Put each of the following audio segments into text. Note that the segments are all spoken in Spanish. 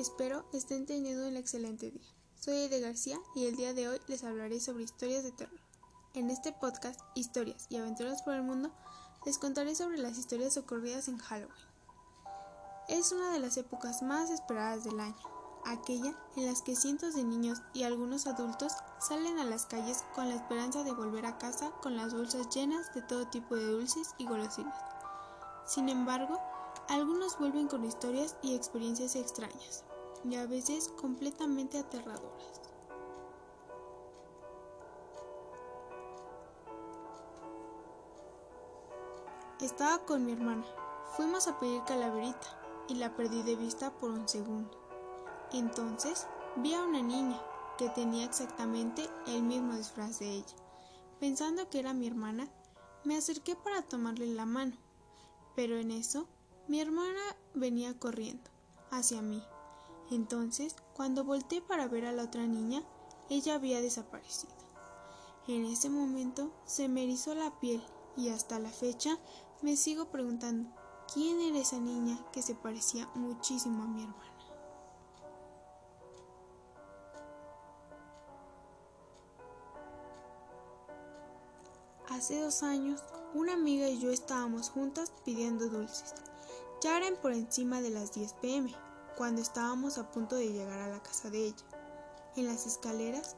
espero estén teniendo un excelente día. Soy Aide García y el día de hoy les hablaré sobre historias de terror. En este podcast, Historias y Aventuras por el Mundo, les contaré sobre las historias ocurridas en Halloween. Es una de las épocas más esperadas del año, aquella en las que cientos de niños y algunos adultos salen a las calles con la esperanza de volver a casa con las bolsas llenas de todo tipo de dulces y golosinas. Sin embargo, algunos vuelven con historias y experiencias extrañas, y a veces completamente aterradoras. Estaba con mi hermana. Fuimos a pedir calaverita y la perdí de vista por un segundo. Entonces vi a una niña que tenía exactamente el mismo disfraz de ella. Pensando que era mi hermana, me acerqué para tomarle la mano, pero en eso mi hermana venía corriendo hacia mí. Entonces, cuando volteé para ver a la otra niña, ella había desaparecido. En ese momento se me erizó la piel y hasta la fecha me sigo preguntando quién era esa niña que se parecía muchísimo a mi hermana. Hace dos años, una amiga y yo estábamos juntas pidiendo dulces. Ya eran por encima de las 10 pm, cuando estábamos a punto de llegar a la casa de ella. En las escaleras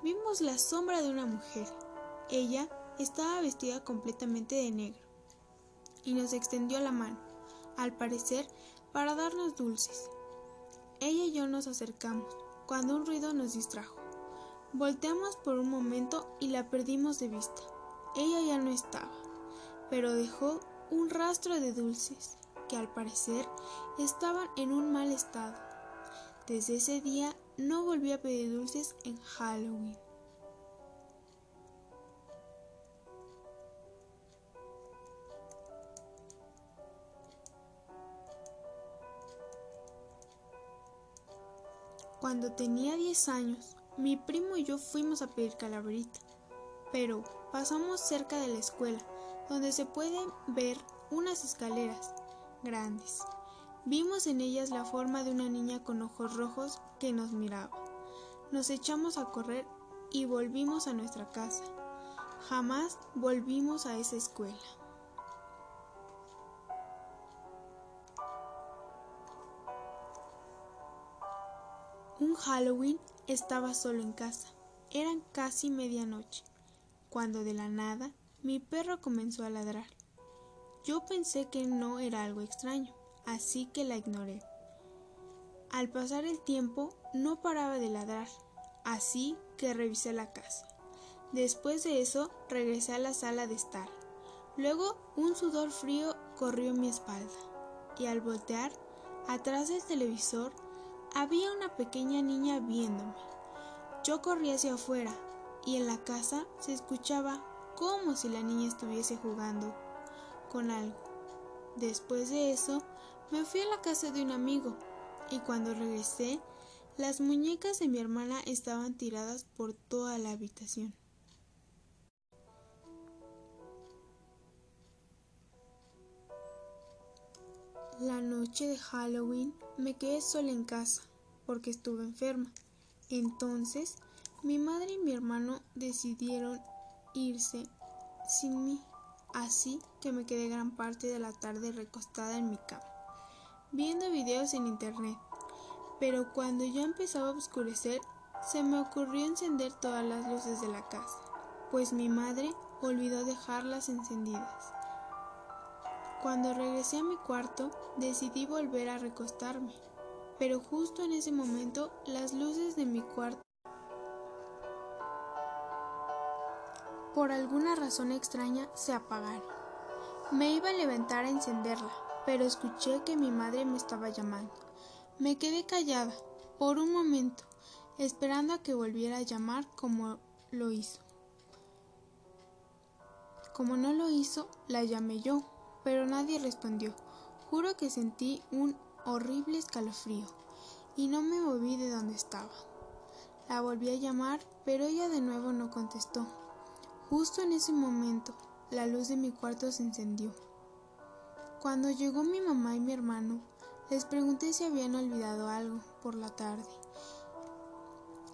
vimos la sombra de una mujer. Ella estaba vestida completamente de negro y nos extendió la mano, al parecer para darnos dulces. Ella y yo nos acercamos, cuando un ruido nos distrajo. Volteamos por un momento y la perdimos de vista. Ella ya no estaba, pero dejó un rastro de dulces al parecer estaban en un mal estado. Desde ese día no volví a pedir dulces en Halloween. Cuando tenía 10 años, mi primo y yo fuimos a pedir calaverita, pero pasamos cerca de la escuela, donde se pueden ver unas escaleras grandes. Vimos en ellas la forma de una niña con ojos rojos que nos miraba. Nos echamos a correr y volvimos a nuestra casa. Jamás volvimos a esa escuela. Un Halloween estaba solo en casa. Eran casi medianoche cuando de la nada mi perro comenzó a ladrar. Yo pensé que no era algo extraño, así que la ignoré. Al pasar el tiempo no paraba de ladrar, así que revisé la casa. Después de eso regresé a la sala de estar. Luego un sudor frío corrió mi espalda y al voltear, atrás del televisor, había una pequeña niña viéndome. Yo corrí hacia afuera, y en la casa se escuchaba como si la niña estuviese jugando algo. Después de eso, me fui a la casa de un amigo y cuando regresé, las muñecas de mi hermana estaban tiradas por toda la habitación. La noche de Halloween me quedé sola en casa porque estuve enferma. Entonces mi madre y mi hermano decidieron irse sin mí, así que me quedé gran parte de la tarde recostada en mi cama, viendo videos en internet. Pero cuando ya empezaba a oscurecer, se me ocurrió encender todas las luces de la casa, pues mi madre olvidó dejarlas encendidas. Cuando regresé a mi cuarto, decidí volver a recostarme, pero justo en ese momento las luces de mi cuarto por alguna razón extraña, se apagaron. Me iba a levantar a encenderla, pero escuché que mi madre me estaba llamando. Me quedé callada por un momento, esperando a que volviera a llamar como lo hizo. Como no lo hizo, la llamé yo, pero nadie respondió. Juro que sentí un horrible escalofrío y no me moví de donde estaba. La volví a llamar, pero ella de nuevo no contestó. Justo en ese momento, la luz de mi cuarto se encendió. Cuando llegó mi mamá y mi hermano, les pregunté si habían olvidado algo, por la tarde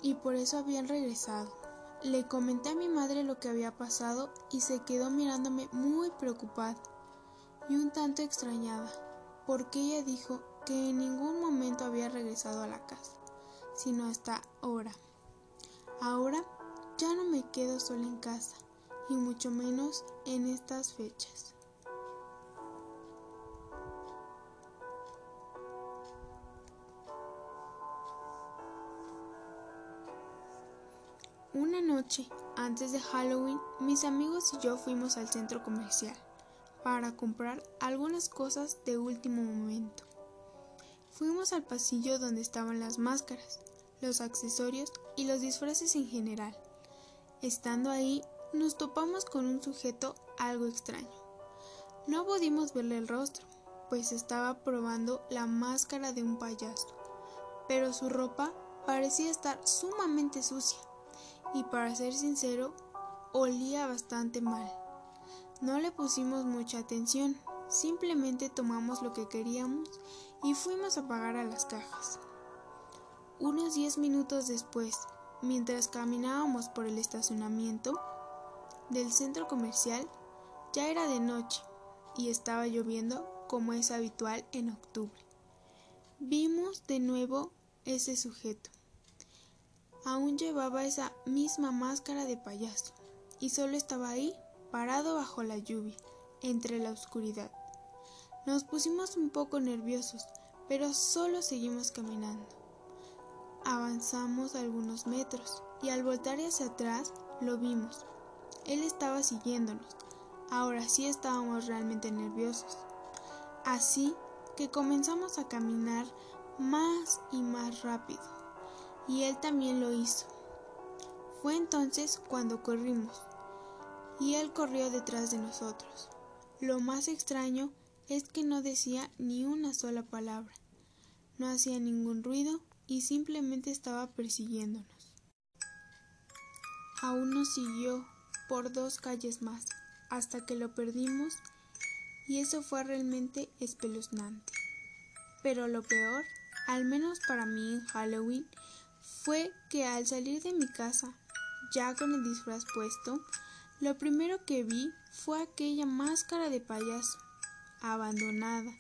y por eso habían regresado. Le comenté a mi madre lo que había pasado y se quedó mirándome muy preocupada y un tanto extrañada, porque ella dijo que en ningún momento había regresado a la casa, sino hasta ahora. Ahora ya no me quedo sola en casa, y mucho menos en estas fechas. Una noche, antes de Halloween, mis amigos y yo fuimos al centro comercial para comprar algunas cosas de último momento. Fuimos al pasillo donde estaban las máscaras, los accesorios y los disfraces en general. Estando ahí, nos topamos con un sujeto algo extraño. No pudimos verle el rostro, pues estaba probando la máscara de un payaso, pero su ropa parecía estar sumamente sucia y para ser sincero, olía bastante mal. No le pusimos mucha atención, simplemente tomamos lo que queríamos y fuimos a pagar a las cajas. Unos diez minutos después, mientras caminábamos por el estacionamiento del centro comercial, ya era de noche y estaba lloviendo como es habitual en octubre. Vimos de nuevo ese sujeto aún llevaba esa misma máscara de payaso y solo estaba ahí, parado bajo la lluvia, entre la oscuridad. Nos pusimos un poco nerviosos, pero solo seguimos caminando. Avanzamos algunos metros y al voltar hacia atrás lo vimos. Él estaba siguiéndonos. Ahora sí estábamos realmente nerviosos. Así que comenzamos a caminar más y más rápido y él también lo hizo. Fue entonces cuando corrimos, y él corrió detrás de nosotros. Lo más extraño es que no decía ni una sola palabra, no hacía ningún ruido y simplemente estaba persiguiéndonos. Aún nos siguió por dos calles más, hasta que lo perdimos y eso fue realmente espeluznante. Pero lo peor, al menos para mí en Halloween, fue que al salir de mi casa, ya con el disfraz puesto, lo primero que vi fue aquella máscara de payaso, abandonada,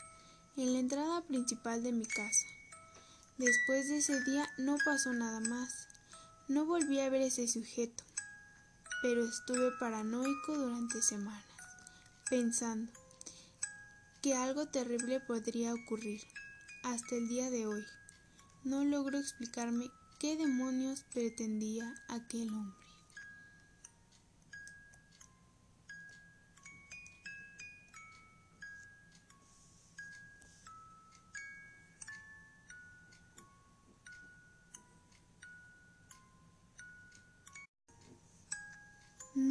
en la entrada principal de mi casa. Después de ese día no pasó nada más. No volví a ver ese sujeto, pero estuve paranoico durante semanas, pensando que algo terrible podría ocurrir. Hasta el día de hoy, no logro explicarme ¿Qué demonios pretendía aquel hombre?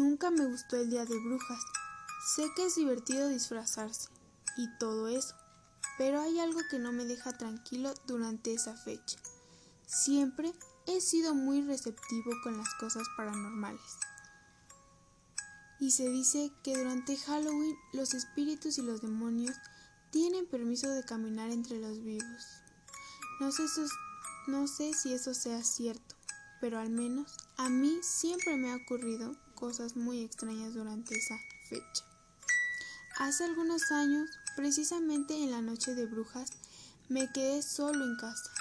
Nunca me gustó el Día de Brujas. Sé que es divertido disfrazarse y todo eso, pero hay algo que no me deja tranquilo durante esa fecha. Siempre he sido muy receptivo con las cosas paranormales. Y se dice que durante Halloween los espíritus y los demonios tienen permiso de caminar entre los vivos. No sé, no sé si eso sea cierto, pero al menos a mí siempre me ha ocurrido cosas muy extrañas durante esa fecha. Hace algunos años, precisamente en la noche de brujas, me quedé solo en casa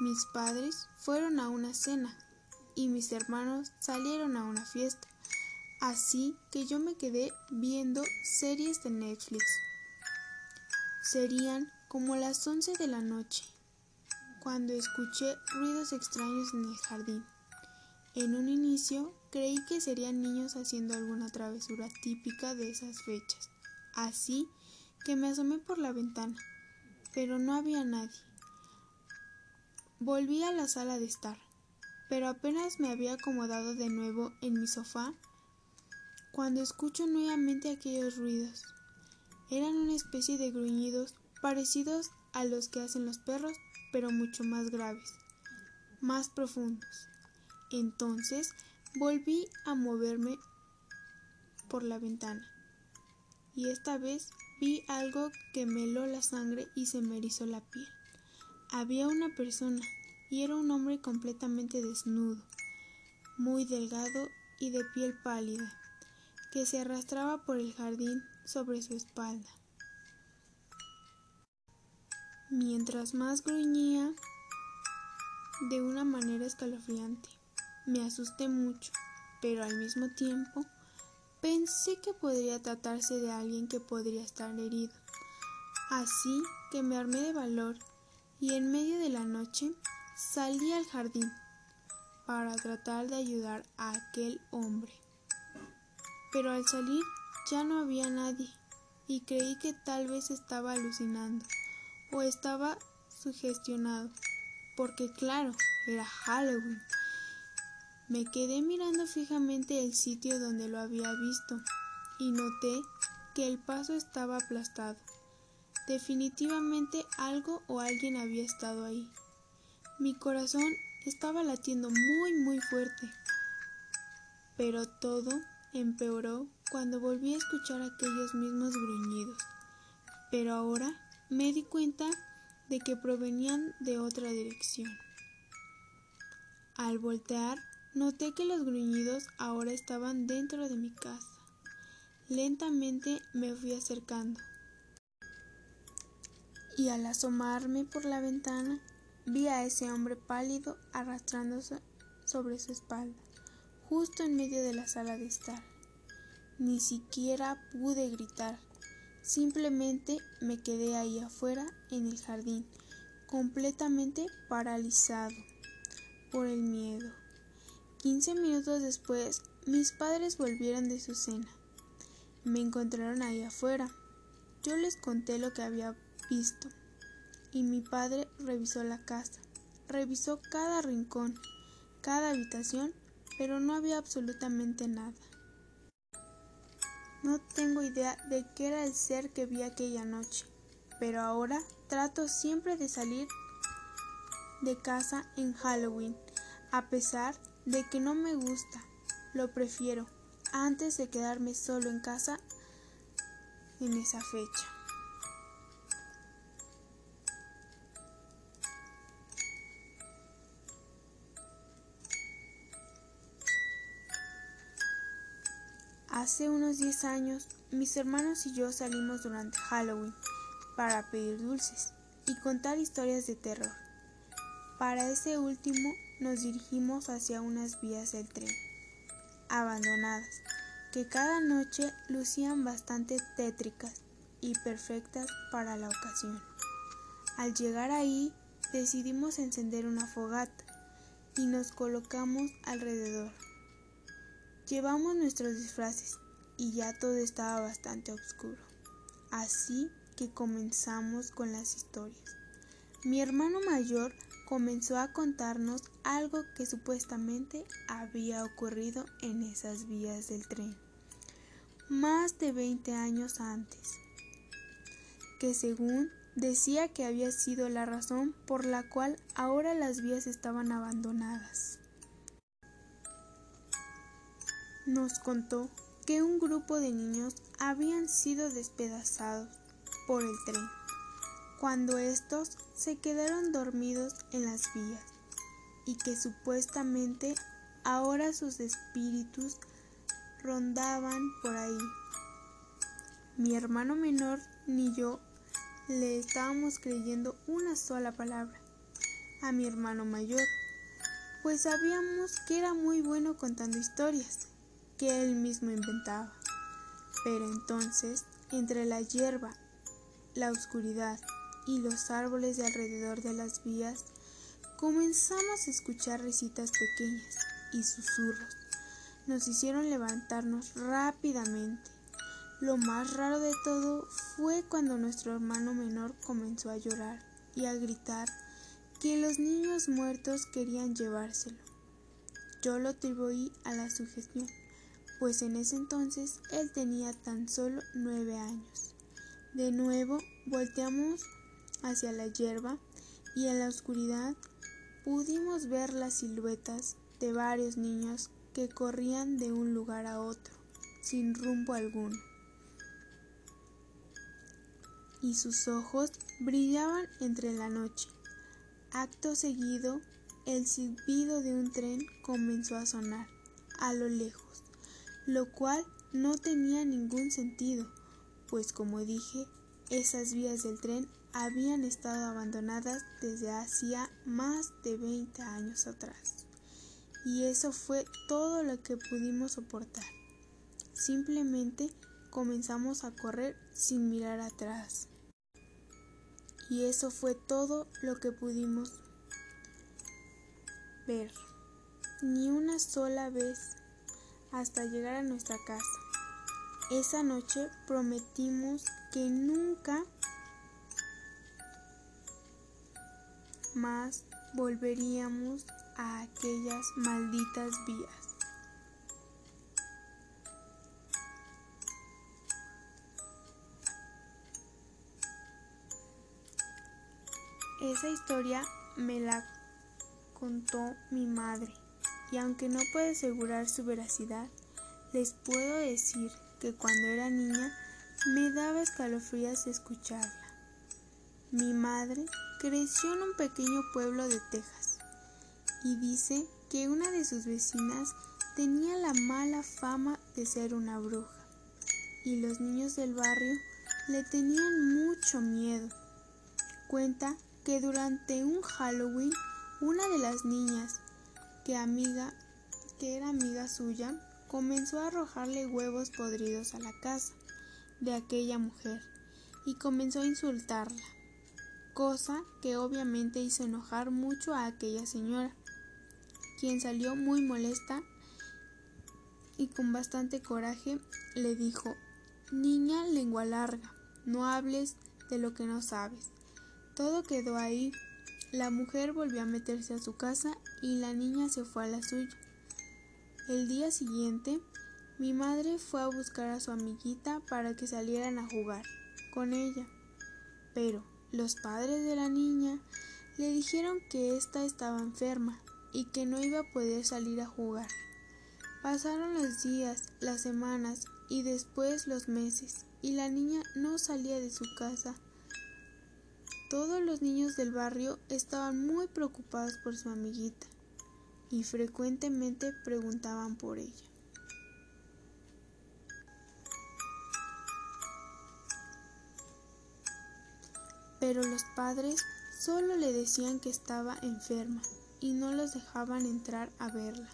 mis padres fueron a una cena y mis hermanos salieron a una fiesta, así que yo me quedé viendo series de Netflix. Serían como las once de la noche, cuando escuché ruidos extraños en el jardín. En un inicio creí que serían niños haciendo alguna travesura típica de esas fechas, así que me asomé por la ventana, pero no había nadie. Volví a la sala de estar, pero apenas me había acomodado de nuevo en mi sofá cuando escucho nuevamente aquellos ruidos. Eran una especie de gruñidos parecidos a los que hacen los perros, pero mucho más graves, más profundos. Entonces volví a moverme por la ventana y esta vez vi algo que me heló la sangre y se me erizó la piel. había una persona, y era un hombre completamente desnudo, muy delgado y de piel pálida, que se arrastraba por el jardín sobre su espalda. Mientras más gruñía de una manera escalofriante, me asusté mucho, pero al mismo tiempo pensé que podría tratarse de alguien que podría estar herido. Así que me armé de valor y en medio de la noche salí al jardín para tratar de ayudar a aquel hombre. Pero al salir ya no había nadie y creí que tal vez estaba alucinando o estaba sugestionado, porque claro, era Halloween. Me quedé mirando fijamente el sitio donde lo había visto y noté que el paso estaba aplastado. Definitivamente algo o alguien había estado ahí. Mi corazón estaba latiendo muy muy fuerte. Pero todo empeoró cuando volví a escuchar aquellos mismos gruñidos. Pero ahora me di cuenta de que provenían de otra dirección. Al voltear, noté que los gruñidos ahora estaban dentro de mi casa. Lentamente me fui acercando y al asomarme por la ventana vi a ese hombre pálido arrastrándose sobre su espalda, justo en medio de la sala de estar. Ni siquiera pude gritar, simplemente me quedé ahí afuera en el jardín, completamente paralizado por el miedo. Quince minutos después, mis padres volvieron de su cena. Me encontraron ahí afuera. Yo les conté lo que había visto. Y mi padre revisó la casa, revisó cada rincón, cada habitación, pero no había absolutamente nada. No tengo idea de qué era el ser que vi aquella noche, pero ahora trato siempre de salir de casa en Halloween, a pesar de que no me gusta, lo prefiero antes de quedarme solo en casa en esa fecha. Hace unos 10 años, mis hermanos y yo salimos durante Halloween para pedir dulces y contar historias de terror. Para ese último nos dirigimos hacia unas vías del tren, abandonadas, que cada noche lucían bastante tétricas y perfectas para la ocasión. Al llegar ahí, decidimos encender una fogata y nos colocamos alrededor. Llevamos nuestros disfraces y ya todo estaba bastante oscuro. Así que comenzamos con las historias. Mi hermano mayor comenzó a contarnos algo que supuestamente había ocurrido en esas vías del tren, más de 20 años antes, que según decía que había sido la razón por la cual ahora las vías estaban abandonadas. nos contó que un grupo de niños habían sido despedazados por el tren cuando estos se quedaron dormidos en las vías y que supuestamente ahora sus espíritus rondaban por ahí. Mi hermano menor ni yo le estábamos creyendo una sola palabra a mi hermano mayor, pues sabíamos que era muy bueno contando historias que él mismo inventaba. Pero entonces, entre la hierba, la oscuridad y los árboles de alrededor de las vías, comenzamos a escuchar risitas pequeñas y susurros. Nos hicieron levantarnos rápidamente. Lo más raro de todo fue cuando nuestro hermano menor comenzó a llorar y a gritar que los niños muertos querían llevárselo. Yo lo atribuí a la sugestión pues en ese entonces él tenía tan solo nueve años. De nuevo volteamos hacia la hierba y en la oscuridad pudimos ver las siluetas de varios niños que corrían de un lugar a otro, sin rumbo alguno. Y sus ojos brillaban entre la noche, Acto seguido, el silbido de un tren comenzó a sonar a lo lejos, lo cual no tenía ningún sentido, pues como dije, esas vías del tren habían estado abandonadas desde hacía más de 20 años atrás. Y eso fue todo lo que pudimos soportar. Simplemente comenzamos a correr sin mirar atrás. Y eso fue todo lo que pudimos ver. Ni una sola vez hasta llegar a nuestra casa. Esa noche prometimos que nunca más volveríamos a aquellas malditas vías. Esa historia me la contó mi madre y aunque no puedo asegurar su veracidad, les puedo decir que cuando era niña me daba escalofríos escucharla. Mi madre creció en un pequeño pueblo de Texas y dice que una de sus vecinas tenía la mala fama de ser una bruja y los niños del barrio le tenían mucho miedo. Cuenta que durante un Halloween una de las niñas que amiga que era amiga suya comenzó a arrojarle huevos podridos a la casa de aquella mujer y comenzó a insultarla cosa que obviamente hizo enojar mucho a aquella señora, quien salió muy molesta y con bastante coraje le dijo, Niña lengua larga, no hables de lo que no sabes. Todo quedó ahí. La mujer volvió a meterse a su casa y la niña se fue a la suya. El día siguiente, mi madre fue a buscar a su amiguita para que salieran a jugar con ella. Pero los padres de la niña le dijeron que ésta estaba enferma y que no iba a poder salir a jugar. Pasaron los días, las semanas y después los meses, y la niña no salía de su casa. Todos los niños del barrio estaban muy preocupados por su amiguita y frecuentemente preguntaban por ella. Pero los padres solo le decían que estaba enferma y no los dejaban entrar a verla.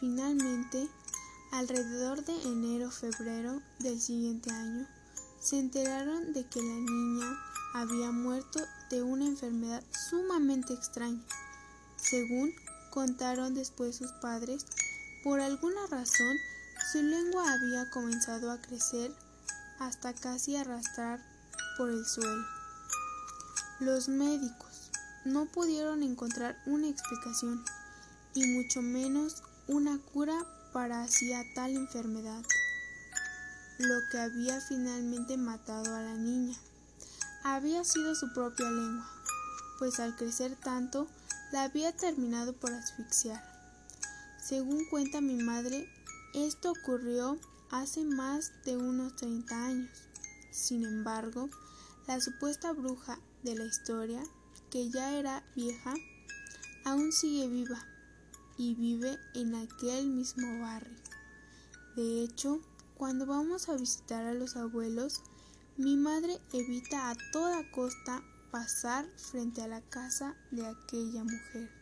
Finalmente, alrededor de enero-febrero del siguiente año, se enteraron de que la niña había muerto de una enfermedad sumamente extraña. Según contaron después sus padres, por alguna razón su lengua había comenzado a crecer hasta casi arrastrar por el suelo. Los médicos no pudieron encontrar una explicación y mucho menos una cura para hacía tal enfermedad, lo que había finalmente matado a la niña. Había sido su propia lengua, pues al crecer tanto la había terminado por asfixiar. Según cuenta mi madre, esto ocurrió hace más de unos 30 años. Sin embargo, la supuesta bruja de la historia, que ya era vieja, aún sigue viva y vive en aquel mismo barrio. De hecho, cuando vamos a visitar a los abuelos, mi madre evita a toda costa pasar frente a la casa de aquella mujer.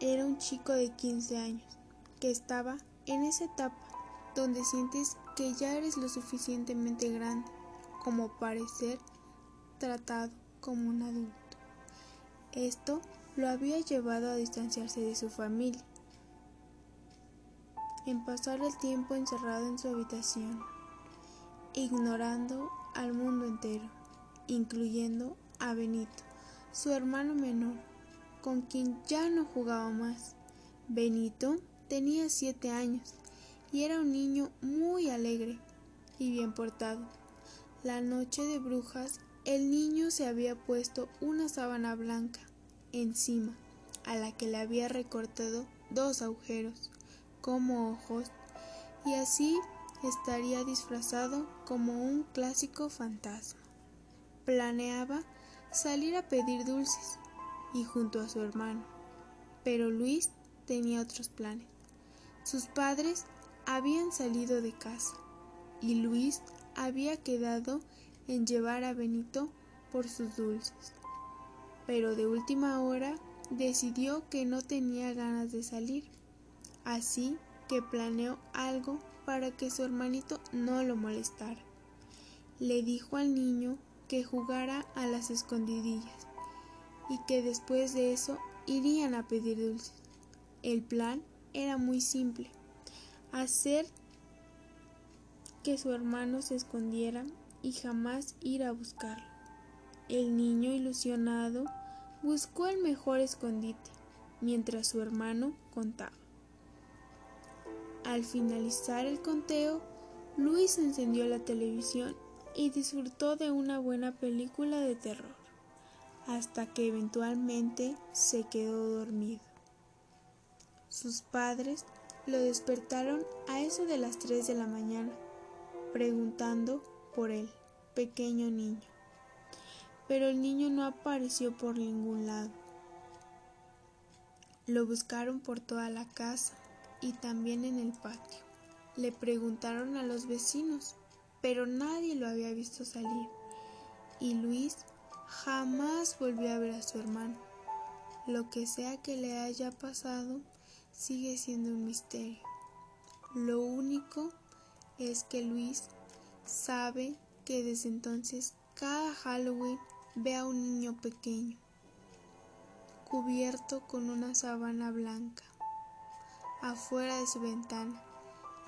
Era un chico de 15 años que estaba en esa etapa donde sientes que ya eres lo suficientemente grande como para ser tratado como un adulto. Esto lo había llevado a distanciarse de su familia, en pasar el tiempo encerrado en su habitación, ignorando al mundo entero, incluyendo a Benito, su hermano menor, con quien ya no jugaba más. Benito tenía siete años y era un niño muy alegre y bien portado. La noche de brujas, el niño se había puesto una sábana blanca encima, a la que le había recortado dos agujeros como ojos, y así estaría disfrazado como un clásico fantasma. Planeaba salir a pedir dulces y junto a su hermano, pero Luis tenía otros planes. Sus padres habían salido de casa y Luis había quedado en llevar a Benito por sus dulces. Pero de última hora decidió que no tenía ganas de salir, así que planeó algo para que su hermanito no lo molestara. Le dijo al niño que jugara a las escondidillas y que después de eso irían a pedir dulces. El plan era muy simple, hacer que su hermano se escondiera y jamás ir a buscarlo. El niño ilusionado buscó el mejor escondite, mientras su hermano contaba. Al finalizar el conteo, Luis encendió la televisión y disfrutó de una buena película de terror, hasta que eventualmente se quedó dormido. Sus padres lo despertaron a eso de las 3 de la mañana, preguntando por el pequeño niño. Pero el niño no apareció por ningún lado. Lo buscaron por toda la casa y también en el patio. Le preguntaron a los vecinos, pero nadie lo había visto salir. Y Luis jamás volvió a ver a su hermano. Lo que sea que le haya pasado sigue siendo un misterio. Lo único es que Luis sabe que desde entonces cada Halloween ve a un niño pequeño cubierto con una sábana blanca afuera de su ventana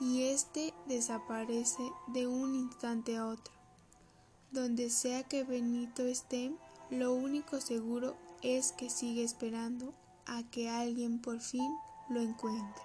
y éste desaparece de un instante a otro. Donde sea que Benito esté, lo único seguro es que sigue esperando a que alguien por fin lo encuentre.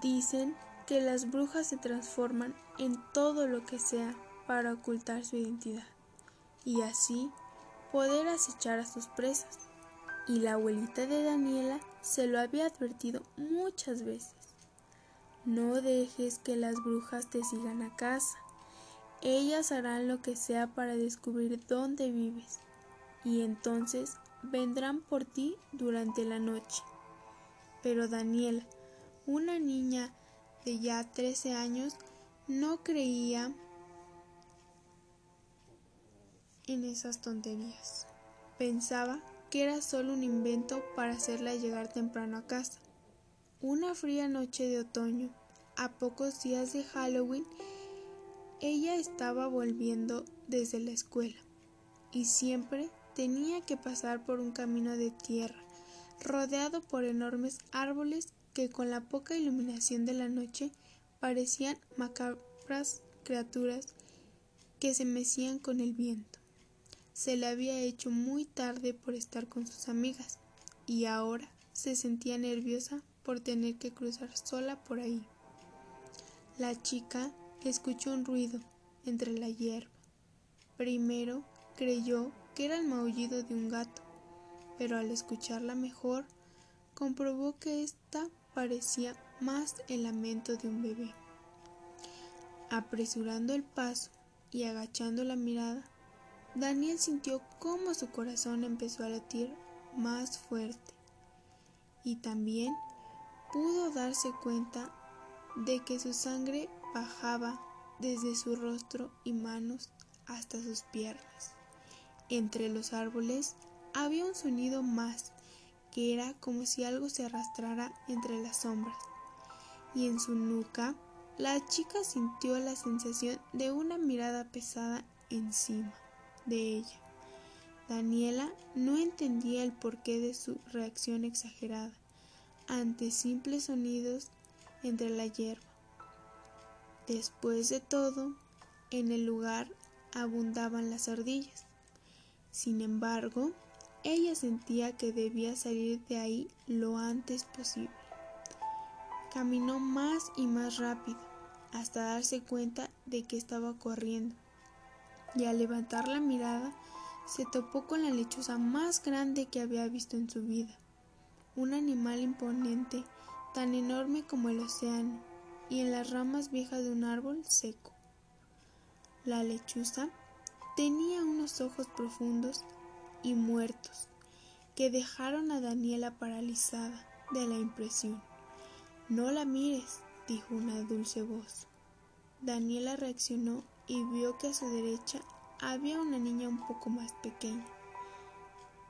Dicen que las brujas se transforman en todo lo que sea para ocultar su identidad y así poder acechar a sus presas. Y la abuelita de Daniela se lo había advertido muchas veces. No dejes que las brujas te sigan a casa. Ellas harán lo que sea para descubrir dónde vives y entonces vendrán por ti durante la noche. Pero Daniela, una niña de ya 13 años, no creía en esas tonterías. Pensaba que era solo un invento para hacerla llegar temprano a casa. Una fría noche de otoño, a pocos días de Halloween, ella estaba volviendo desde la escuela y siempre tenía que pasar por un camino de tierra rodeado por enormes árboles que con la poca iluminación de la noche parecían macabras criaturas que se mecían con el viento. Se le había hecho muy tarde por estar con sus amigas y ahora se sentía nerviosa por tener que cruzar sola por ahí. La chica escuchó un ruido entre la hierba. Primero creyó que era el maullido de un gato, pero al escucharla mejor comprobó que ésta parecía más el lamento de un bebé. Apresurando el paso y agachando la mirada, Daniel sintió cómo su corazón empezó a latir más fuerte y también pudo darse cuenta de que su sangre bajaba desde su rostro y manos hasta sus piernas. Entre los árboles había un sonido más que era como si algo se arrastrara entre las sombras, y en su nuca la chica sintió la sensación de una mirada pesada encima de ella. Daniela no entendía el porqué de su reacción exagerada ante simples sonidos entre la hierba. Después de todo, en el lugar abundaban las ardillas. Sin embargo, ella sentía que debía salir de ahí lo antes posible. Caminó más y más rápido hasta darse cuenta de que estaba corriendo y al levantar la mirada se topó con la lechuza más grande que había visto en su vida, un animal imponente, tan enorme como el océano, y en las ramas viejas de un árbol seco. La lechuza tenía unos ojos profundos y muertos que dejaron a Daniela paralizada de la impresión. No la mires, dijo una dulce voz. Daniela reaccionó y vio que a su derecha había una niña un poco más pequeña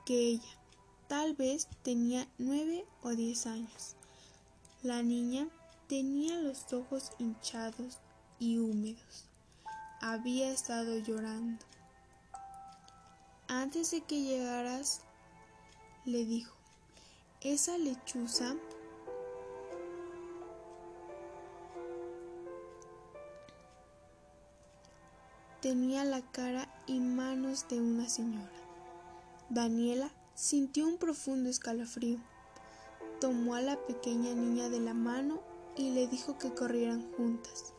que ella. Tal vez tenía nueve o diez años. La niña tenía los ojos hinchados y húmedos. Había estado llorando. Antes de que llegaras, le dijo, esa lechuza tenía la cara y manos de una señora. Daniela sintió un profundo escalofrío. Tomó a la pequeña niña de la mano y le dijo que corrieran juntas.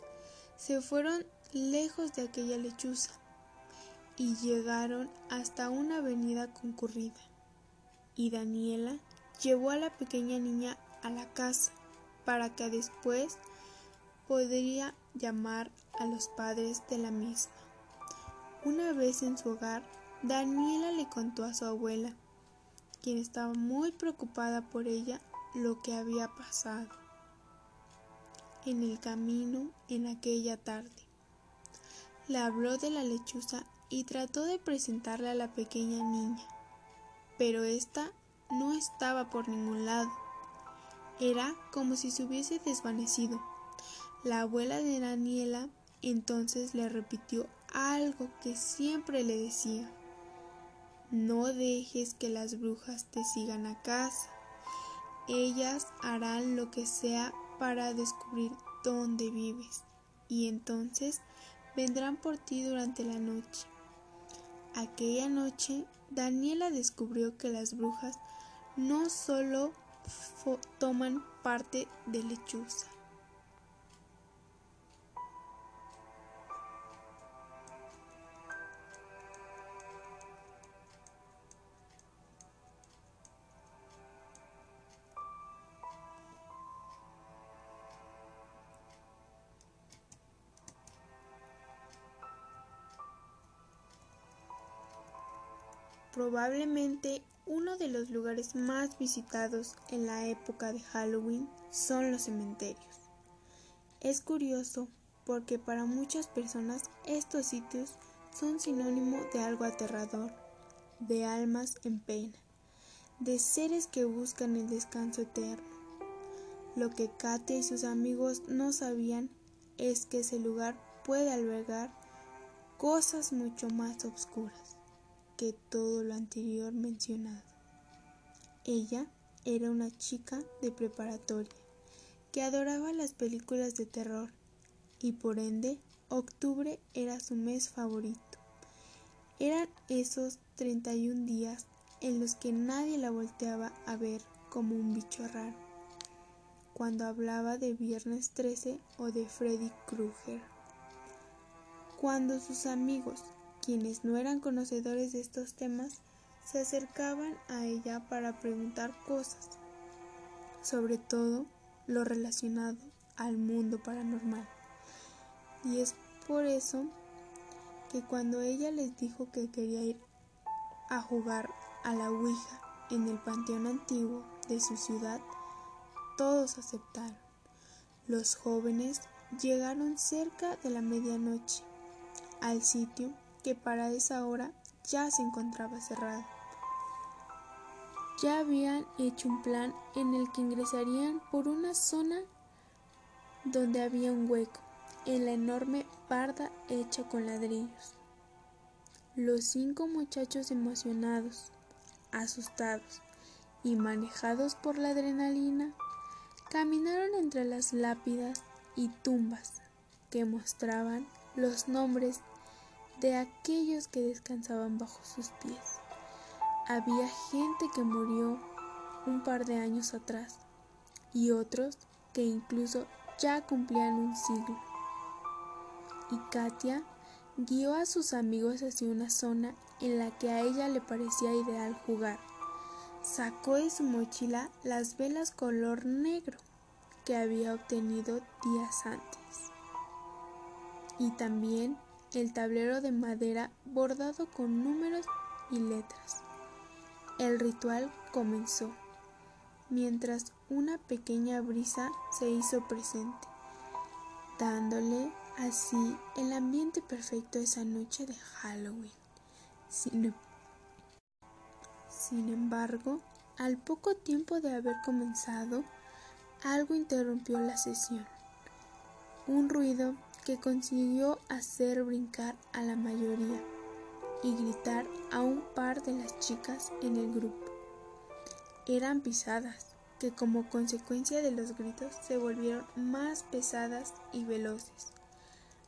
Se fueron lejos de aquella lechuza y llegaron hasta una avenida concurrida. Y Daniela llevó a la pequeña niña a la casa para que después podría llamar a los padres de la misma. Una vez en su hogar, Daniela le contó a su abuela, quien estaba muy preocupada por ella, lo que había pasado en el camino en aquella tarde. Le habló de la lechuza y trató de presentarle a la pequeña niña, pero ésta no estaba por ningún lado. Era como si se hubiese desvanecido. La abuela de Daniela entonces le repitió algo que siempre le decía. No dejes que las brujas te sigan a casa. Ellas harán lo que sea para descubrir dónde vives y entonces vendrán por ti durante la noche. Aquella noche Daniela descubrió que las brujas no solo toman parte de lechuza, Probablemente uno de los lugares más visitados en la época de Halloween son los cementerios. Es curioso porque para muchas personas estos sitios son sinónimo de algo aterrador, de almas en pena, de seres que buscan el descanso eterno. Lo que Katia y sus amigos no sabían es que ese lugar puede albergar cosas mucho más oscuras que todo lo anterior mencionado. Ella era una chica de preparatoria que adoraba las películas de terror y por ende octubre era su mes favorito. Eran esos 31 días en los que nadie la volteaba a ver como un bicho raro, cuando hablaba de Viernes 13 o de Freddy Krueger. Cuando sus amigos quienes no eran conocedores de estos temas se acercaban a ella para preguntar cosas, sobre todo lo relacionado al mundo paranormal. Y es por eso que cuando ella les dijo que quería ir a jugar a la Ouija en el panteón antiguo de su ciudad, todos aceptaron. Los jóvenes llegaron cerca de la medianoche al sitio que para esa hora ya se encontraba cerrado. Ya habían hecho un plan en el que ingresarían por una zona donde había un hueco en la enorme parda hecha con ladrillos. Los cinco muchachos emocionados, asustados y manejados por la adrenalina, caminaron entre las lápidas y tumbas que mostraban los nombres de aquellos que descansaban bajo sus pies. Había gente que murió un par de años atrás y otros que incluso ya cumplían un siglo. Y Katia guió a sus amigos hacia una zona en la que a ella le parecía ideal jugar. Sacó de su mochila las velas color negro que había obtenido días antes y también el tablero de madera bordado con números y letras. El ritual comenzó, mientras una pequeña brisa se hizo presente, dándole así el ambiente perfecto esa noche de Halloween. Sin, sin embargo, al poco tiempo de haber comenzado, algo interrumpió la sesión. Un ruido que consiguió hacer brincar a la mayoría y gritar a un par de las chicas en el grupo. Eran pisadas que como consecuencia de los gritos se volvieron más pesadas y veloces,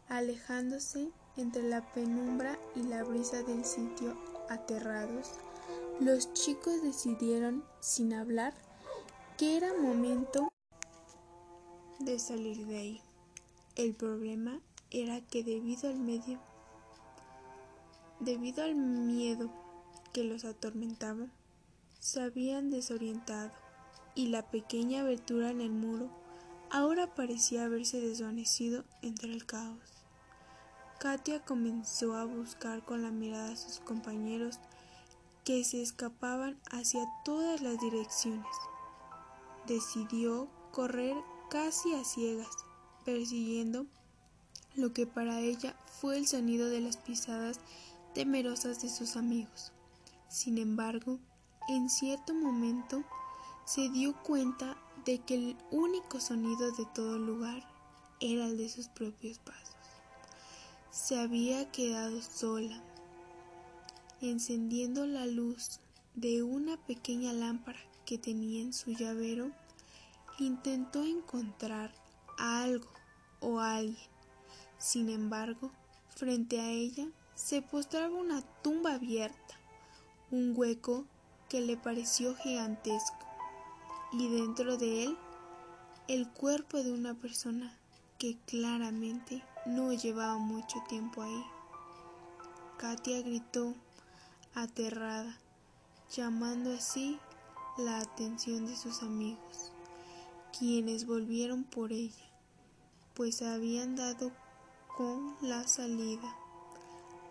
alejándose entre la penumbra y la brisa del sitio aterrados. Los chicos decidieron, sin hablar, que era momento de salir de ahí. El problema era que debido al medio, debido al miedo que los atormentaba, se habían desorientado y la pequeña abertura en el muro ahora parecía haberse desvanecido entre el caos. Katia comenzó a buscar con la mirada a sus compañeros que se escapaban hacia todas las direcciones. Decidió correr casi a ciegas persiguiendo lo que para ella fue el sonido de las pisadas temerosas de sus amigos. Sin embargo, en cierto momento se dio cuenta de que el único sonido de todo el lugar era el de sus propios pasos. Se había quedado sola, encendiendo la luz de una pequeña lámpara que tenía en su llavero, intentó encontrar algo o alguien. Sin embargo, frente a ella se postraba una tumba abierta, un hueco que le pareció gigantesco, y dentro de él el cuerpo de una persona que claramente no llevaba mucho tiempo ahí. Katia gritó, aterrada, llamando así la atención de sus amigos, quienes volvieron por ella pues habían dado con la salida.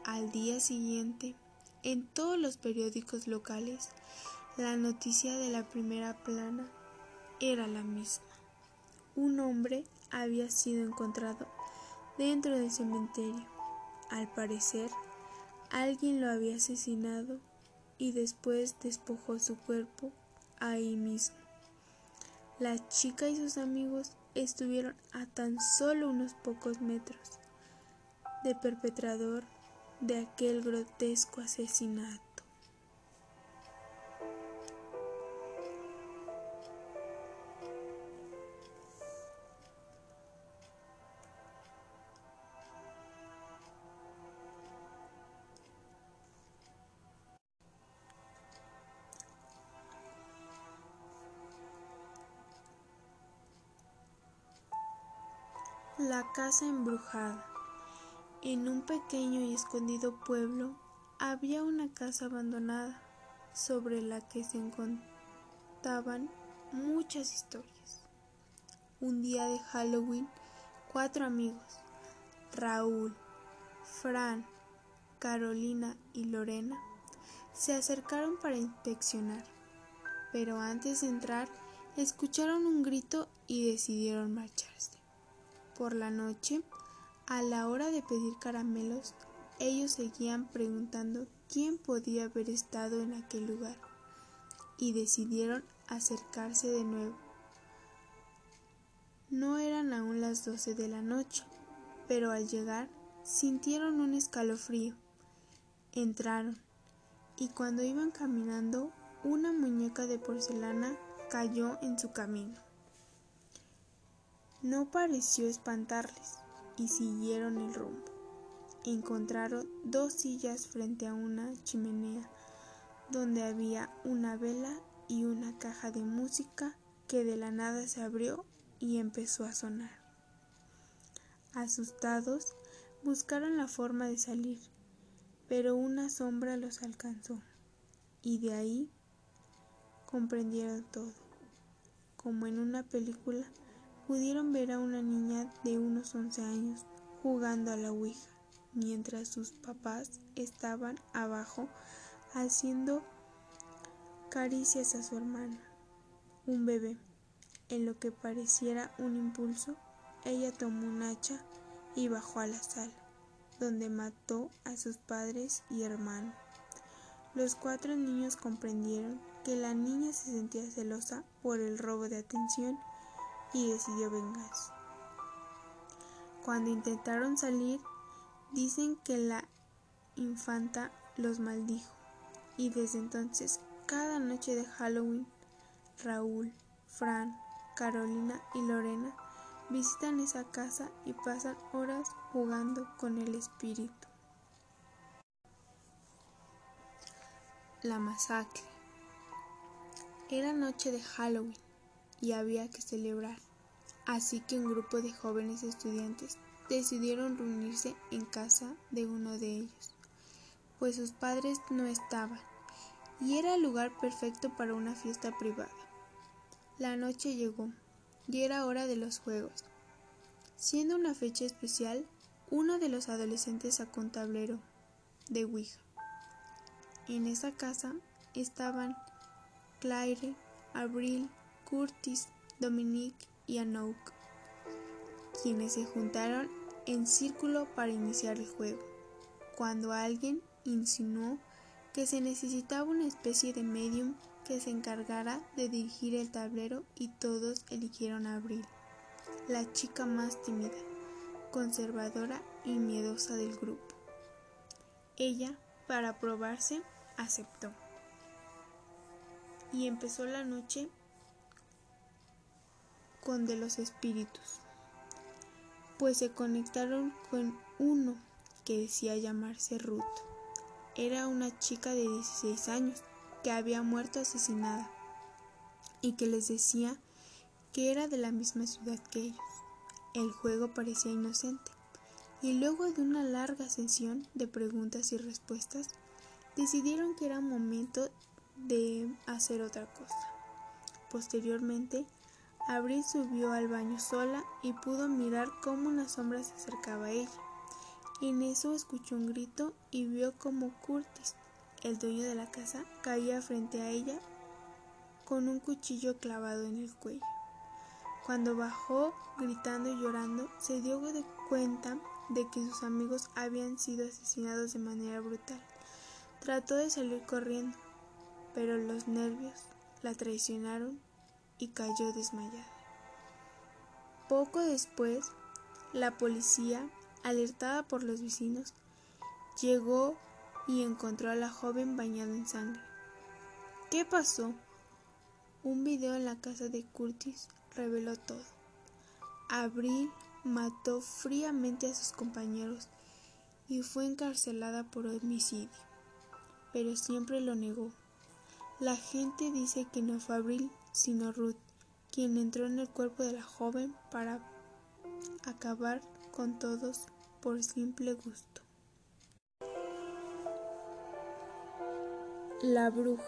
Al día siguiente, en todos los periódicos locales, la noticia de la primera plana era la misma. Un hombre había sido encontrado dentro del cementerio. Al parecer, alguien lo había asesinado y después despojó su cuerpo ahí mismo. La chica y sus amigos estuvieron a tan solo unos pocos metros de perpetrador de aquel grotesco asesinato. Casa embrujada. En un pequeño y escondido pueblo había una casa abandonada sobre la que se contaban muchas historias. Un día de Halloween, cuatro amigos, Raúl, Fran, Carolina y Lorena, se acercaron para inspeccionar, pero antes de entrar escucharon un grito y decidieron marcharse. Por la noche, a la hora de pedir caramelos, ellos seguían preguntando quién podía haber estado en aquel lugar y decidieron acercarse de nuevo. No eran aún las doce de la noche, pero al llegar sintieron un escalofrío Entraron, y cuando iban caminando, una muñeca de porcelana cayó en su camino. No pareció espantarles y siguieron el rumbo. Encontraron dos sillas frente a una chimenea donde había una vela y una caja de música que de la nada se abrió y empezó a sonar. Asustados, buscaron la forma de salir, pero una sombra los alcanzó y de ahí comprendieron todo. Como en una película, pudieron ver a una niña de unos 11 años jugando a la Ouija, mientras sus papás estaban abajo haciendo caricias a su hermana, un bebé. En lo que pareciera un impulso, ella tomó un hacha y bajó a la sala, donde mató a sus padres y hermano. Los cuatro niños comprendieron que la niña se sentía celosa por el robo de atención y decidió vengarse. Cuando intentaron salir, dicen que la infanta los maldijo y desde entonces cada noche de Halloween, Raúl, Fran, Carolina y Lorena visitan esa casa y pasan horas jugando con el espíritu. La masacre. Era noche de Halloween y había que celebrar, así que un grupo de jóvenes estudiantes decidieron reunirse en casa de uno de ellos, pues sus padres no estaban, y era el lugar perfecto para una fiesta privada. La noche llegó y era hora de los juegos. Siendo una fecha especial, uno de los adolescentes sacó un tablero de Ouija en esa casa estaban Claire, Abril, Curtis, Dominique y Anouk, quienes se juntaron en círculo para iniciar el juego, cuando alguien insinuó que se necesitaba una especie de medium que se encargara de dirigir el tablero y todos eligieron a Abril, la chica más tímida, conservadora y miedosa del grupo. Ella, para probarse, aceptó. Y empezó la noche con de los espíritus, pues se conectaron con uno que decía llamarse Ruth. Era una chica de 16 años que había muerto asesinada y que les decía que era de la misma ciudad que ellos. El juego parecía inocente y luego de una larga sesión de preguntas y respuestas decidieron que era momento de hacer otra cosa. Posteriormente, Abril subió al baño sola y pudo mirar cómo una sombra se acercaba a ella. En eso escuchó un grito y vio como Curtis, el dueño de la casa, caía frente a ella con un cuchillo clavado en el cuello. Cuando bajó gritando y llorando, se dio cuenta de que sus amigos habían sido asesinados de manera brutal. Trató de salir corriendo, pero los nervios la traicionaron y cayó desmayada. Poco después, la policía, alertada por los vecinos, llegó y encontró a la joven bañada en sangre. ¿Qué pasó? Un video en la casa de Curtis reveló todo. Abril mató fríamente a sus compañeros y fue encarcelada por homicidio pero siempre lo negó. La gente dice que no fue Abril, sino Ruth, quien entró en el cuerpo de la joven para acabar con todos por simple gusto. La bruja.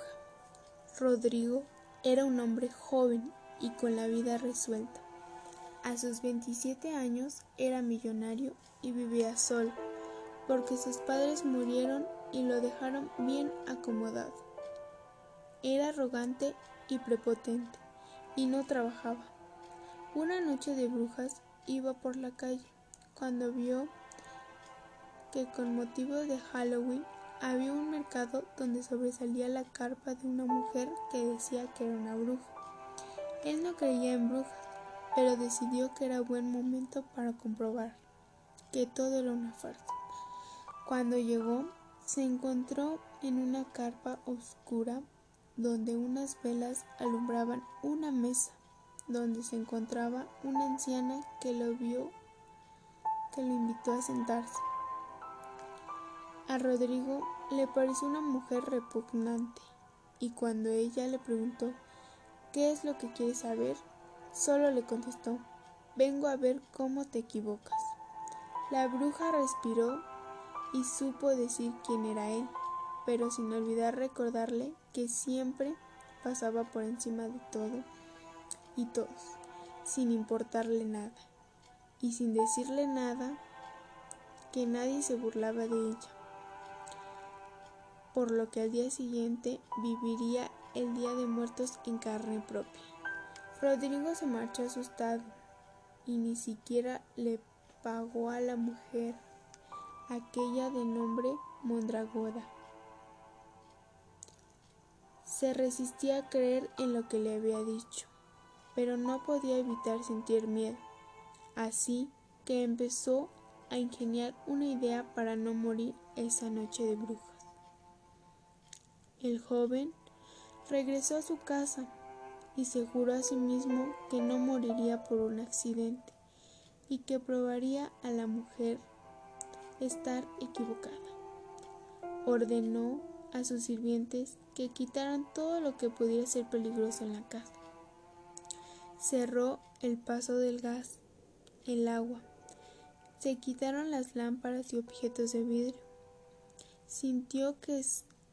Rodrigo era un hombre joven y con la vida resuelta. A sus 27 años era millonario y vivía solo, porque sus padres murieron y lo dejaron bien acomodado. Era arrogante y prepotente y no trabajaba. Una noche de brujas iba por la calle cuando vio que con motivo de Halloween había un mercado donde sobresalía la carpa de una mujer que decía que era una bruja. Él no creía en brujas, pero decidió que era buen momento para comprobar que todo era una farsa. Cuando llegó, Se encontró en una carpa oscura donde unas velas alumbraban una mesa donde se encontraba una anciana que lo vio, que lo invitó a sentarse. A Rodrigo le pareció una mujer repugnante y cuando ella le preguntó qué es lo que quiere saber, solo le contestó, vengo a ver cómo te equivocas. La bruja respiró y supo decir quién era él, pero sin olvidar recordarle que siempre pasaba por encima de todo y todos, sin importarle nada, y sin decirle nada, que nadie se burlaba de ella, por lo que al día siguiente viviría el Día de Muertos en carne propia. Rodrigo se marchó asustado y ni siquiera le pagó a la mujer, aquella de nombre Mondragoda. Se resistía a creer en lo que le había dicho pero no podía evitar sentir miedo. Así que empezó a ingeniar una idea para no morir esa noche de brujas. El joven regresó a su casa y se juró a sí mismo que no moriría por un accidente y que probaría a la mujer estar equivocada. Ordenó a sus sirvientes que quitaran todo lo que pudiera ser peligroso en la casa Cerró el paso del gas, el agua. Se quitaron las lámparas y objetos de vidrio. Sintió que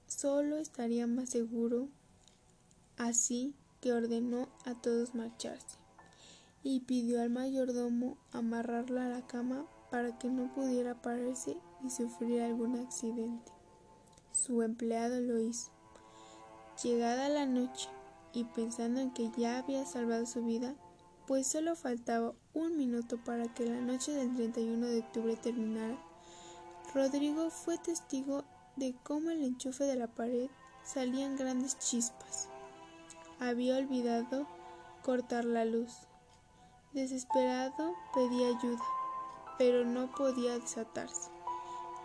solo estaría más seguro, así que ordenó a todos marcharse y pidió al mayordomo amarrarla a la cama para que no pudiera pararse y sufrir algún accidente. Su empleado lo hizo. Llegada la noche, y pensando en que ya había salvado su vida, pues solo faltaba un minuto para que la noche del 31 de octubre terminara, Rodrigo fue testigo de cómo el enchufe de la pared salían grandes chispas. Había olvidado cortar la luz. Desesperado pedía ayuda, pero no podía desatarse.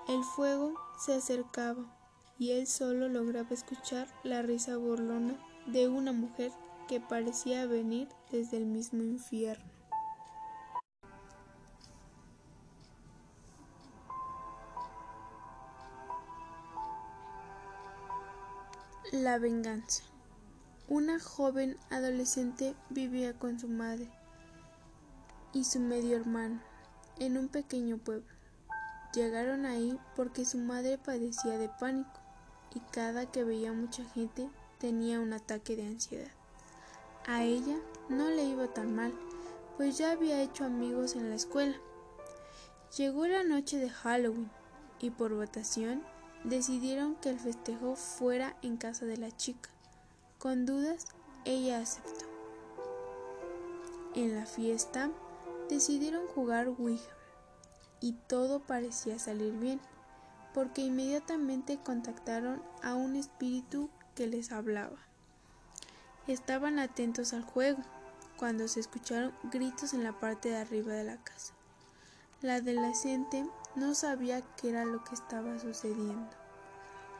El fuego se acercaba y él solo lograba escuchar la risa burlona de una mujer que parecía venir desde el mismo infierno. La venganza. Una joven adolescente vivía con su madre y su medio hermano en un pequeño pueblo. Llegaron ahí porque su madre padecía de pánico y cada que veía mucha gente tenía un ataque de ansiedad. A ella no le iba tan mal, pues ya había hecho amigos en la escuela. Llegó la noche de Halloween y por votación decidieron que el festejo fuera en casa de la chica. Con dudas, ella aceptó. En la fiesta decidieron jugar Ouija y todo parecía salir bien, porque inmediatamente contactaron a un espíritu que les hablaba. Estaban atentos al juego cuando se escucharon gritos en la parte de arriba de la casa. La adolescente no sabía qué era lo que estaba sucediendo,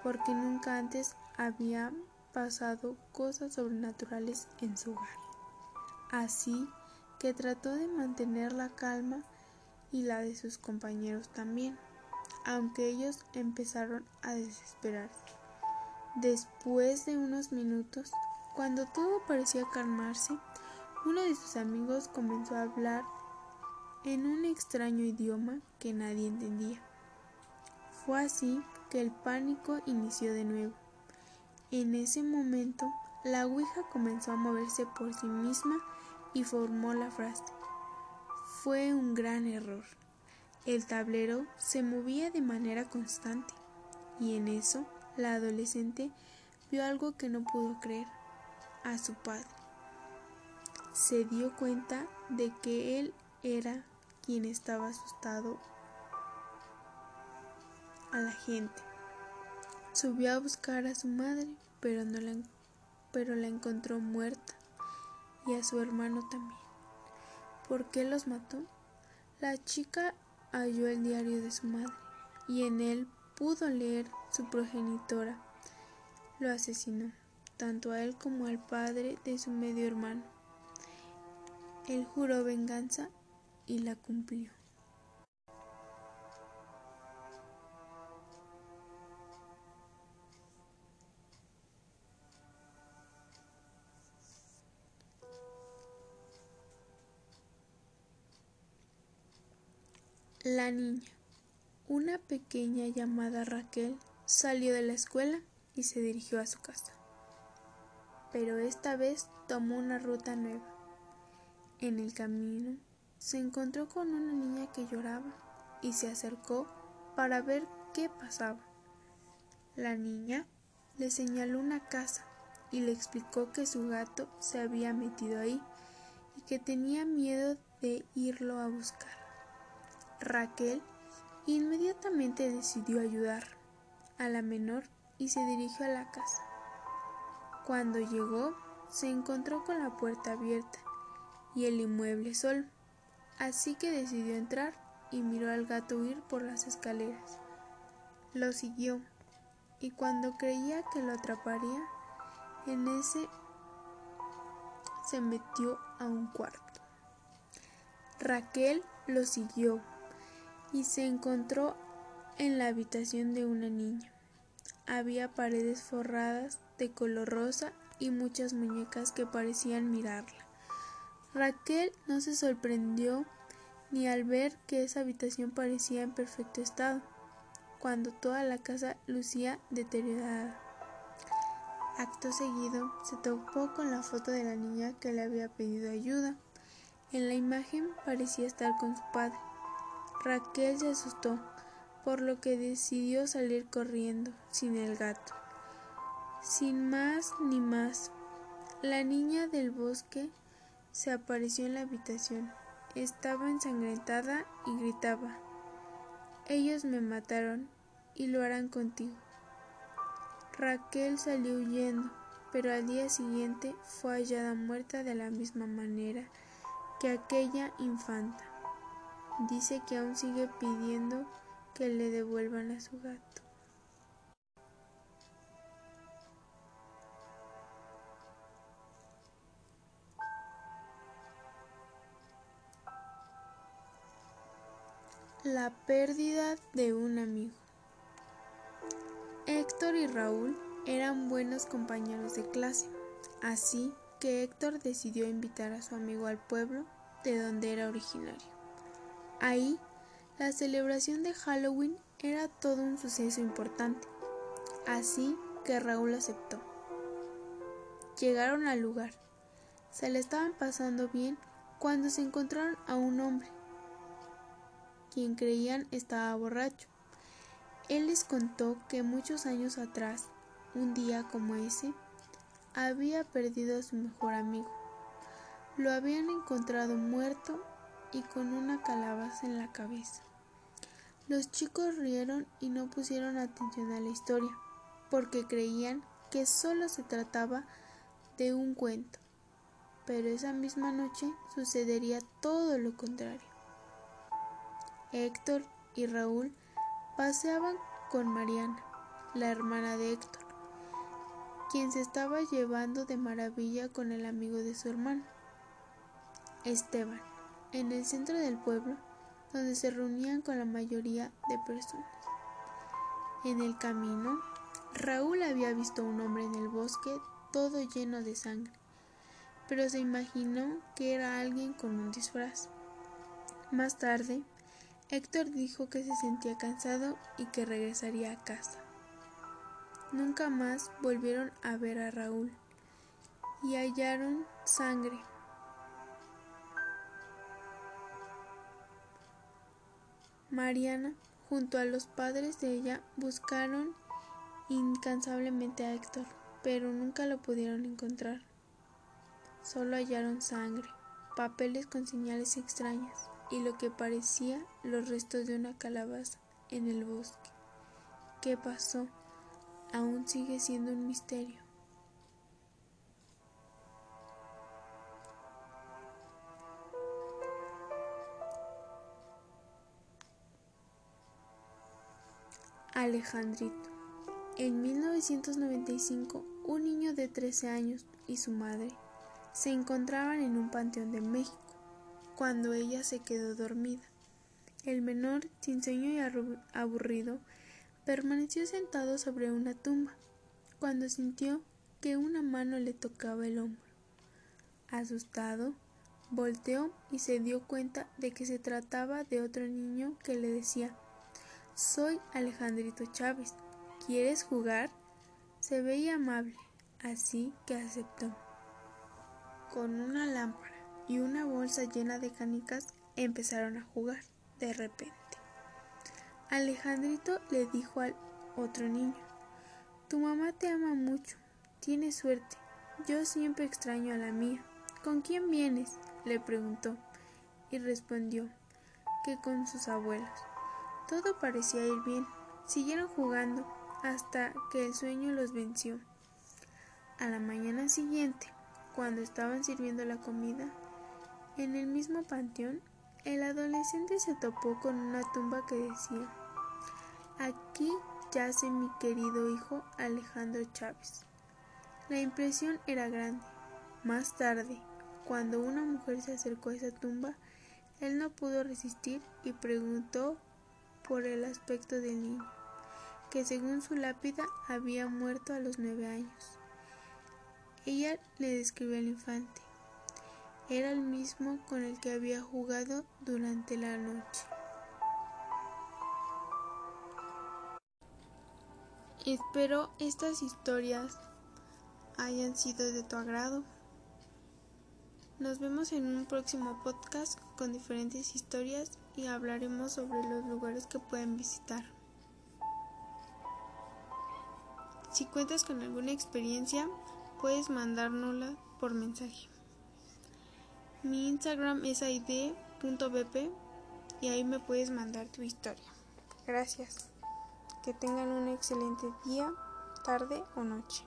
porque nunca antes había pasado cosas sobrenaturales en su hogar. Así que trató de mantener la calma y la de sus compañeros también, aunque ellos empezaron a desesperarse. Después de unos minutos, cuando todo parecía calmarse, uno de sus amigos comenzó a hablar en un extraño idioma que nadie entendía. Fue así que el pánico inició de nuevo. En ese momento, la Ouija comenzó a moverse por sí misma y formó la frase. Fue un gran error. El tablero se movía de manera constante y en eso la adolescente vio algo que no pudo creer a su padre. Se dio cuenta de que él era quien estaba asustado a la gente. Subió a buscar a su madre, pero, no la, pero la encontró muerta y a su hermano también. ¿Por qué los mató? La chica halló el diario de su madre y en él pudo leer su progenitora, lo asesinó, tanto a él como al padre de su medio hermano. Él juró venganza y la cumplió. La niña. Una pequeña llamada Raquel salió de la escuela y se dirigió a su casa. Pero esta vez tomó una ruta nueva. En el camino se encontró con una niña que lloraba y se acercó para ver qué pasaba. La niña le señaló una casa y le explicó que su gato se había metido ahí y que tenía miedo de irlo a buscar. Raquel inmediatamente decidió ayudar a la menor y se dirigió a la casa. Cuando llegó, se encontró con la puerta abierta y el inmueble solo, así que decidió entrar y miró al gato huir por las escaleras. Lo siguió y cuando creía que lo atraparía, en ese se metió a un cuarto. Raquel lo siguió y se encontró en la habitación de una niña. Había paredes forradas de color rosa y muchas muñecas que parecían mirarla. Raquel no se sorprendió ni al ver que esa habitación parecía en perfecto estado, cuando toda la casa lucía deteriorada. Acto seguido se topó con la foto de la niña que le había pedido ayuda. En la imagen parecía estar con su padre. Raquel se asustó, por lo que decidió salir corriendo sin el gato. Sin más ni más, la niña del bosque se apareció en la habitación. Estaba ensangrentada y gritaba Ellos me mataron y lo harán contigo. Raquel salió huyendo, pero al día siguiente fue hallada muerta de la misma manera que aquella infanta. Dice que aún sigue pidiendo que le devuelvan a su gato. La pérdida de un amigo. Héctor y Raúl eran buenos compañeros de clase, así que Héctor decidió invitar a su amigo al pueblo de donde era originario. Ahí, la celebración de Halloween era todo un suceso importante, así que Raúl aceptó. Llegaron al lugar. Se le estaban pasando bien cuando se encontraron a un hombre, quien creían estaba borracho. Él les contó que muchos años atrás, un día como ese, había perdido a su mejor amigo. Lo habían encontrado muerto y con una calabaza en la cabeza. Los chicos rieron y no pusieron atención a la historia, porque creían que solo se trataba de un cuento. Pero esa misma noche sucedería todo lo contrario. Héctor y Raúl paseaban con Mariana, la hermana de Héctor, quien se estaba llevando de maravilla con el amigo de su hermano, Esteban en el centro del pueblo, donde se reunían con la mayoría de personas. En el camino, Raúl había visto a un hombre en el bosque todo lleno de sangre, pero se imaginó que era alguien con un disfraz. Más tarde, Héctor dijo que se sentía cansado y que regresaría a casa. Nunca más volvieron a ver a Raúl y hallaron sangre Mariana, junto a los padres de ella, buscaron incansablemente a Héctor, pero nunca lo pudieron encontrar. Solo hallaron sangre, papeles con señales extrañas y lo que parecía los restos de una calabaza en el bosque. ¿Qué pasó? Aún sigue siendo un misterio. Alejandrito. En 1995, un niño de 13 años y su madre se encontraban en un panteón de México cuando ella se quedó dormida. El menor, sin sueño y aburrido, permaneció sentado sobre una tumba cuando sintió que una mano le tocaba el hombro. Asustado, volteó y se dio cuenta de que se trataba de otro niño que le decía Soy Alejandrito Chávez. ¿Quieres jugar? Se veía amable, así que aceptó. Con una lámpara y una bolsa llena de canicas empezaron a jugar. De repente, Alejandrito le dijo al otro niño, Tu mamá te ama mucho, tienes suerte, yo siempre extraño a la mía. ¿Con quién vienes? le preguntó, y respondió que con sus abuelos. Todo parecía ir bien. Siguieron jugando hasta que el sueño los venció. A la mañana siguiente, cuando estaban sirviendo la comida, en el mismo panteón, el adolescente se topó con una tumba que decía, Aquí yace mi querido hijo Alejandro Chávez. La impresión era grande. Más tarde, cuando una mujer se acercó a esa tumba, él no pudo resistir y preguntó por el aspecto del niño, que según su lápida había muerto a los nueve años. Ella le describió al infante. Era el mismo con el que había jugado durante la noche. Espero estas historias hayan sido de tu agrado. Nos vemos en un próximo podcast con diferentes historias y hablaremos sobre los lugares que pueden visitar. Si cuentas con alguna experiencia, puedes mandárnosla por mensaje. Mi Instagram es id.bp y ahí me puedes mandar tu historia. Gracias. Que tengan un excelente día, tarde o noche.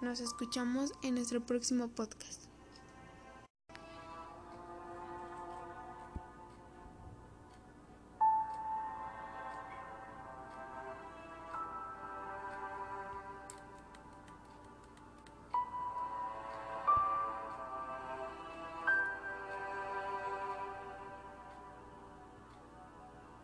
Nos escuchamos en nuestro próximo podcast.